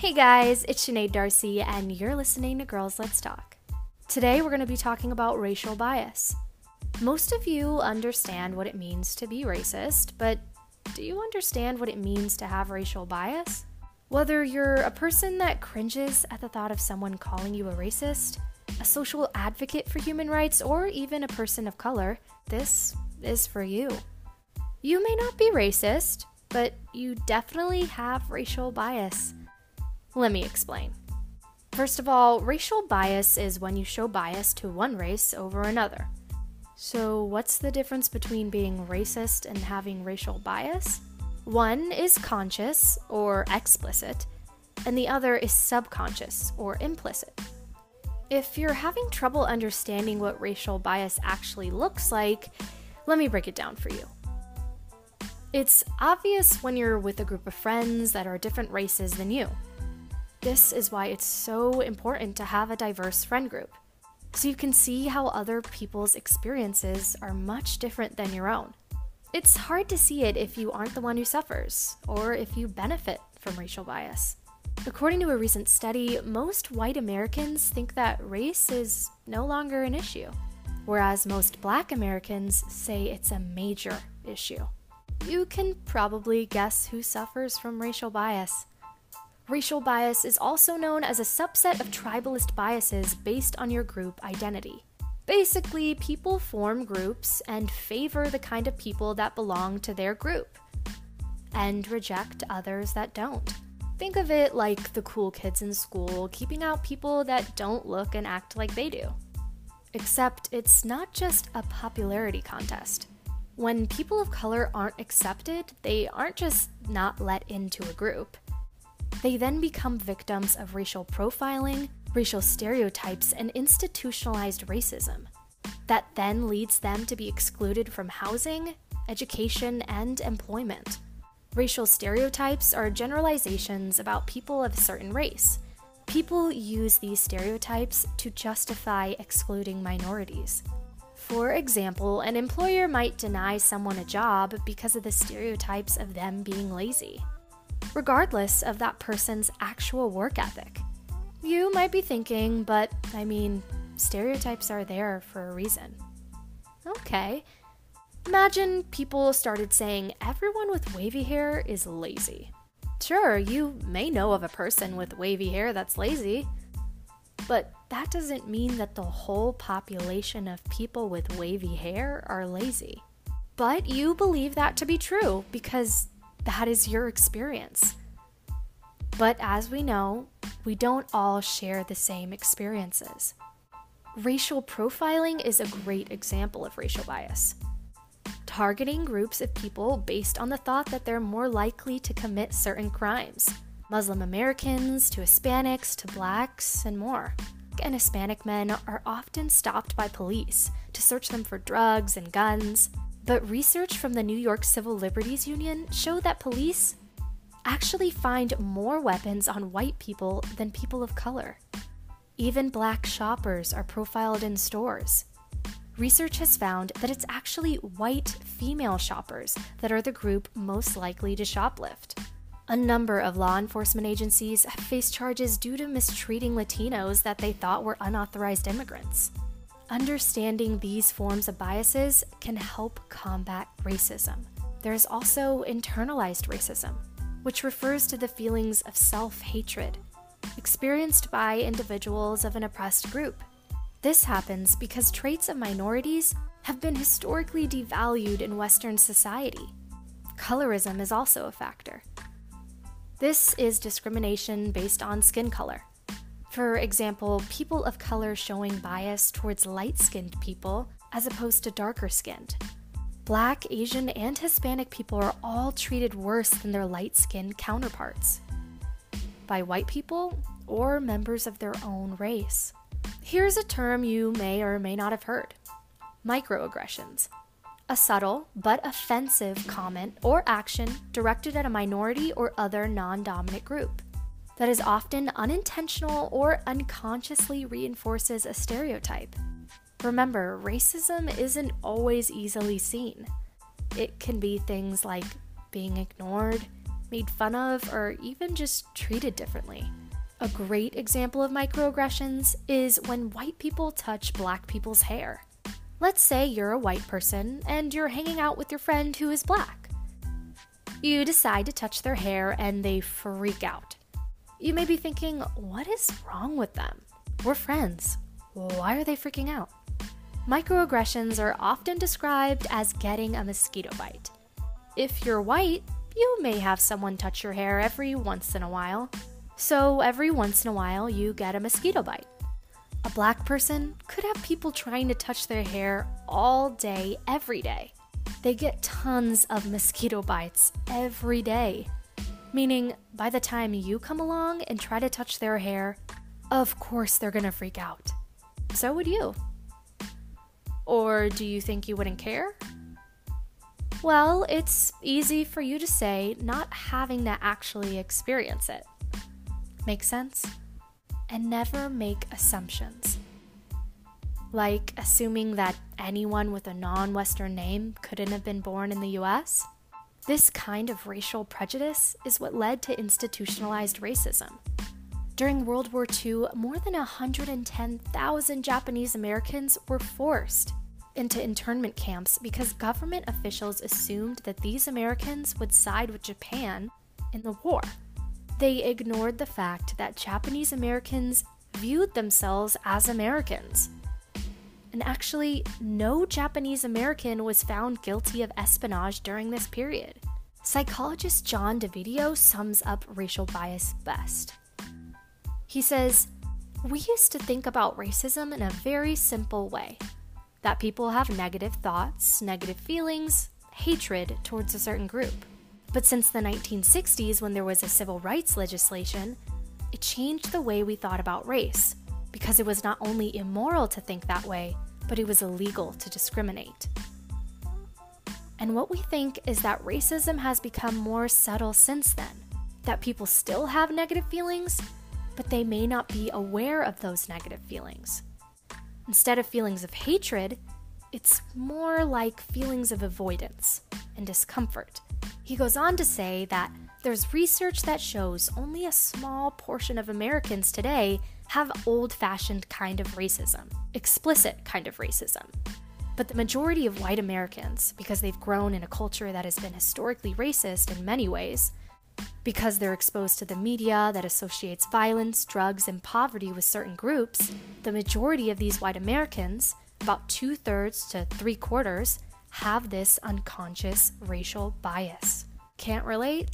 Hey guys, it's Sinead Darcy, and you're listening to Girls Let's Talk. Today we're going to be talking about racial bias. Most of you understand what it means to be racist, but do you understand what it means to have racial bias? Whether you're a person that cringes at the thought of someone calling you a racist, a social advocate for human rights, or even a person of color, this is for you. You may not be racist, but you definitely have racial bias. Let me explain. First of all, racial bias is when you show bias to one race over another. So, what's the difference between being racist and having racial bias? One is conscious or explicit, and the other is subconscious or implicit. If you're having trouble understanding what racial bias actually looks like, let me break it down for you. It's obvious when you're with a group of friends that are different races than you. This is why it's so important to have a diverse friend group, so you can see how other people's experiences are much different than your own. It's hard to see it if you aren't the one who suffers, or if you benefit from racial bias. According to a recent study, most white Americans think that race is no longer an issue, whereas most black Americans say it's a major issue. You can probably guess who suffers from racial bias. Racial bias is also known as a subset of tribalist biases based on your group identity. Basically, people form groups and favor the kind of people that belong to their group, and reject others that don't. Think of it like the cool kids in school keeping out people that don't look and act like they do. Except it's not just a popularity contest. When people of color aren't accepted, they aren't just not let into a group. They then become victims of racial profiling, racial stereotypes, and institutionalized racism. That then leads them to be excluded from housing, education, and employment. Racial stereotypes are generalizations about people of a certain race. People use these stereotypes to justify excluding minorities. For example, an employer might deny someone a job because of the stereotypes of them being lazy regardless of that person's actual work ethic. You might be thinking, but I mean, stereotypes are there for a reason. Okay. Imagine people started saying everyone with wavy hair is lazy. Sure, you may know of a person with wavy hair that's lazy, but that doesn't mean that the whole population of people with wavy hair are lazy. But you believe that to be true because that is your experience. But as we know, we don't all share the same experiences. Racial profiling is a great example of racial bias. Targeting groups of people based on the thought that they're more likely to commit certain crimes Muslim Americans, to Hispanics, to blacks, and more. And Hispanic men are often stopped by police to search them for drugs and guns, but research from the New York Civil Liberties Union showed that police actually find more weapons on white people than people of color. Even black shoppers are profiled in stores. Research has found that it's actually white female shoppers that are the group most likely to shoplift. A number of law enforcement agencies have faced charges due to mistreating Latinos that they thought were unauthorized immigrants. Understanding these forms of biases can help combat racism. There is also internalized racism, which refers to the feelings of self hatred experienced by individuals of an oppressed group. This happens because traits of minorities have been historically devalued in Western society. Colorism is also a factor. This is discrimination based on skin color. For example, people of color showing bias towards light skinned people as opposed to darker skinned. Black, Asian, and Hispanic people are all treated worse than their light skinned counterparts by white people or members of their own race. Here's a term you may or may not have heard microaggressions. A subtle but offensive comment or action directed at a minority or other non dominant group that is often unintentional or unconsciously reinforces a stereotype. Remember, racism isn't always easily seen. It can be things like being ignored, made fun of, or even just treated differently. A great example of microaggressions is when white people touch black people's hair. Let's say you're a white person and you're hanging out with your friend who is black. You decide to touch their hair and they freak out. You may be thinking, what is wrong with them? We're friends. Why are they freaking out? Microaggressions are often described as getting a mosquito bite. If you're white, you may have someone touch your hair every once in a while. So, every once in a while, you get a mosquito bite. A black person could have people trying to touch their hair all day, every day. They get tons of mosquito bites every day. Meaning, by the time you come along and try to touch their hair, of course they're gonna freak out. So would you. Or do you think you wouldn't care? Well, it's easy for you to say, not having to actually experience it. Make sense? And never make assumptions. Like assuming that anyone with a non Western name couldn't have been born in the US? This kind of racial prejudice is what led to institutionalized racism. During World War II, more than 110,000 Japanese Americans were forced into internment camps because government officials assumed that these Americans would side with Japan in the war. They ignored the fact that Japanese Americans viewed themselves as Americans. And actually, no Japanese American was found guilty of espionage during this period. Psychologist John Dovidio sums up racial bias best. He says, We used to think about racism in a very simple way that people have negative thoughts, negative feelings, hatred towards a certain group. But since the 1960s, when there was a civil rights legislation, it changed the way we thought about race because it was not only immoral to think that way, but it was illegal to discriminate. And what we think is that racism has become more subtle since then, that people still have negative feelings, but they may not be aware of those negative feelings. Instead of feelings of hatred, it's more like feelings of avoidance and discomfort he goes on to say that there's research that shows only a small portion of Americans today have old fashioned kind of racism, explicit kind of racism. But the majority of white Americans, because they've grown in a culture that has been historically racist in many ways, because they're exposed to the media that associates violence, drugs, and poverty with certain groups, the majority of these white Americans, about two thirds to three quarters, have this unconscious racial bias. Can't relate?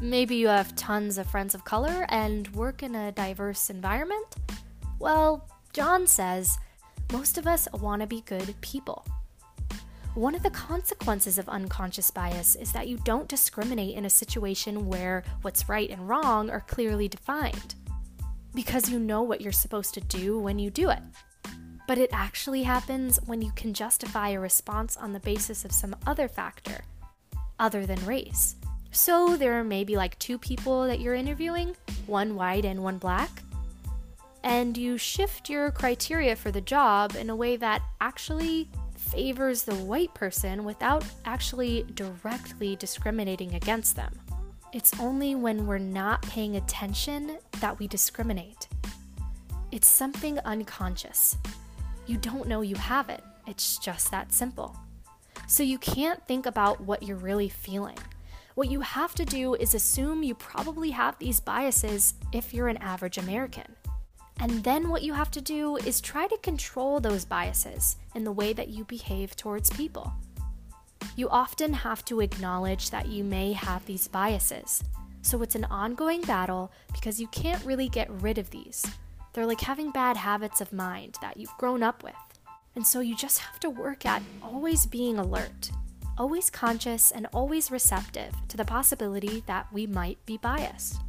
Maybe you have tons of friends of color and work in a diverse environment? Well, John says most of us want to be good people. One of the consequences of unconscious bias is that you don't discriminate in a situation where what's right and wrong are clearly defined. Because you know what you're supposed to do when you do it. But it actually happens when you can justify a response on the basis of some other factor, other than race. So there may be like two people that you're interviewing, one white and one black, and you shift your criteria for the job in a way that actually favors the white person without actually directly discriminating against them. It's only when we're not paying attention that we discriminate. It's something unconscious you don't know you have it. It's just that simple. So you can't think about what you're really feeling. What you have to do is assume you probably have these biases if you're an average American. And then what you have to do is try to control those biases in the way that you behave towards people. You often have to acknowledge that you may have these biases. So it's an ongoing battle because you can't really get rid of these. They're like having bad habits of mind that you've grown up with. And so you just have to work at always being alert, always conscious, and always receptive to the possibility that we might be biased.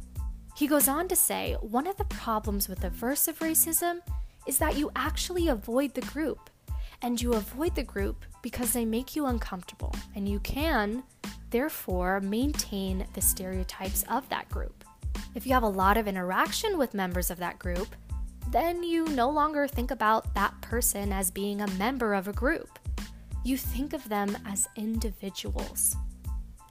He goes on to say one of the problems with aversive racism is that you actually avoid the group. And you avoid the group because they make you uncomfortable, and you can, therefore, maintain the stereotypes of that group. If you have a lot of interaction with members of that group, then you no longer think about that person as being a member of a group. You think of them as individuals.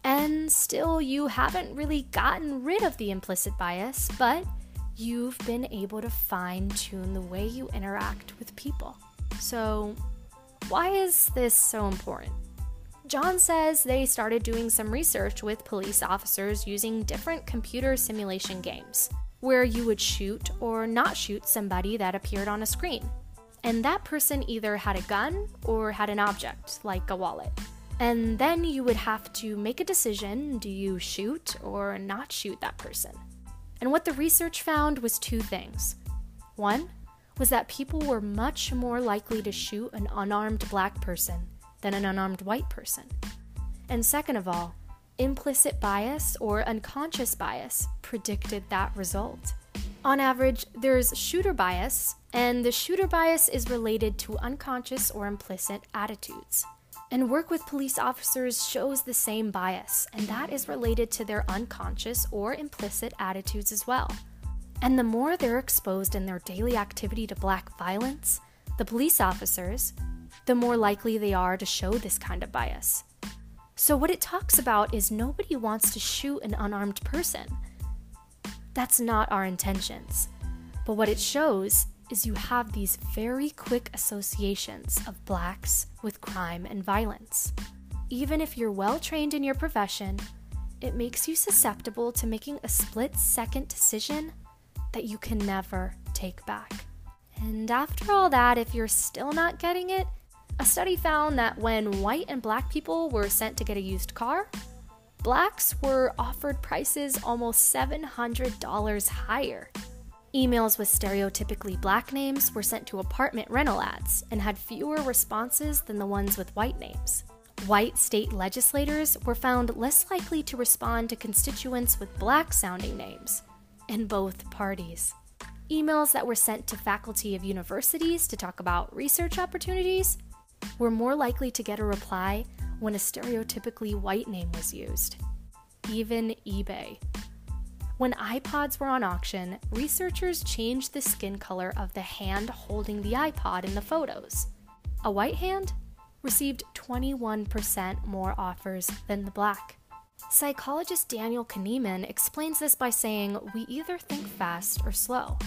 And still, you haven't really gotten rid of the implicit bias, but you've been able to fine tune the way you interact with people. So, why is this so important? John says they started doing some research with police officers using different computer simulation games, where you would shoot or not shoot somebody that appeared on a screen. And that person either had a gun or had an object, like a wallet. And then you would have to make a decision do you shoot or not shoot that person? And what the research found was two things. One was that people were much more likely to shoot an unarmed black person than an unarmed white person. And second of all, implicit bias or unconscious bias predicted that result. On average, there's shooter bias, and the shooter bias is related to unconscious or implicit attitudes. And work with police officers shows the same bias, and that is related to their unconscious or implicit attitudes as well. And the more they're exposed in their daily activity to black violence, the police officers, the more likely they are to show this kind of bias. So, what it talks about is nobody wants to shoot an unarmed person. That's not our intentions. But what it shows is you have these very quick associations of blacks with crime and violence. Even if you're well trained in your profession, it makes you susceptible to making a split second decision that you can never take back. And after all that, if you're still not getting it, a study found that when white and black people were sent to get a used car, blacks were offered prices almost $700 higher. Emails with stereotypically black names were sent to apartment rental ads and had fewer responses than the ones with white names. White state legislators were found less likely to respond to constituents with black sounding names in both parties. Emails that were sent to faculty of universities to talk about research opportunities were more likely to get a reply when a stereotypically white name was used. Even eBay. When iPods were on auction, researchers changed the skin color of the hand holding the iPod in the photos. A white hand received 21% more offers than the black. Psychologist Daniel Kahneman explains this by saying we either think fast or slow.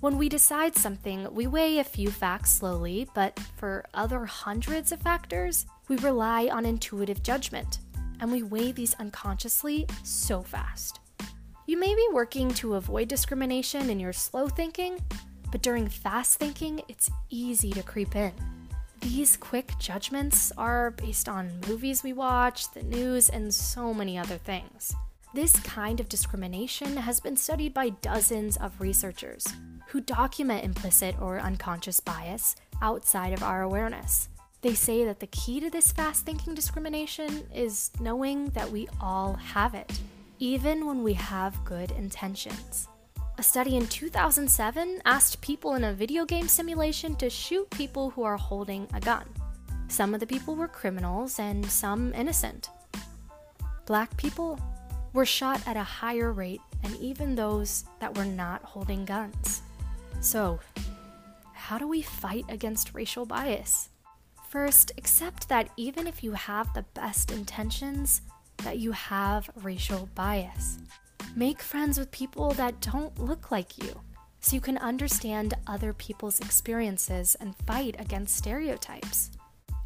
When we decide something, we weigh a few facts slowly, but for other hundreds of factors, we rely on intuitive judgment, and we weigh these unconsciously so fast. You may be working to avoid discrimination in your slow thinking, but during fast thinking, it's easy to creep in. These quick judgments are based on movies we watch, the news, and so many other things. This kind of discrimination has been studied by dozens of researchers who document implicit or unconscious bias outside of our awareness. They say that the key to this fast thinking discrimination is knowing that we all have it, even when we have good intentions. A study in 2007 asked people in a video game simulation to shoot people who are holding a gun. Some of the people were criminals and some innocent. Black people were shot at a higher rate, and even those that were not holding guns. So, how do we fight against racial bias? First, accept that even if you have the best intentions, that you have racial bias. Make friends with people that don't look like you so you can understand other people's experiences and fight against stereotypes.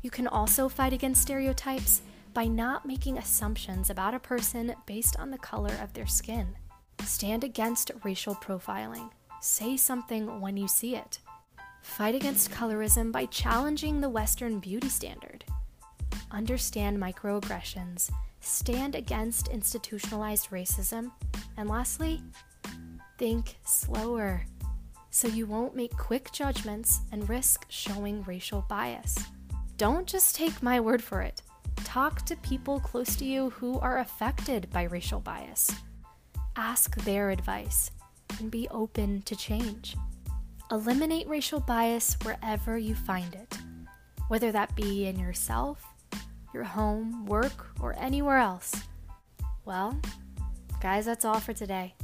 You can also fight against stereotypes by not making assumptions about a person based on the color of their skin. Stand against racial profiling. Say something when you see it. Fight against colorism by challenging the Western beauty standard. Understand microaggressions. Stand against institutionalized racism. And lastly, think slower so you won't make quick judgments and risk showing racial bias. Don't just take my word for it. Talk to people close to you who are affected by racial bias. Ask their advice and be open to change. Eliminate racial bias wherever you find it, whether that be in yourself, your home, work, or anywhere else. Well, guys, that's all for today.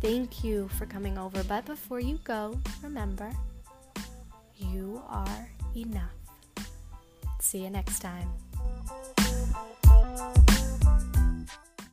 Thank you for coming over, but before you go, remember you are enough. See you next time.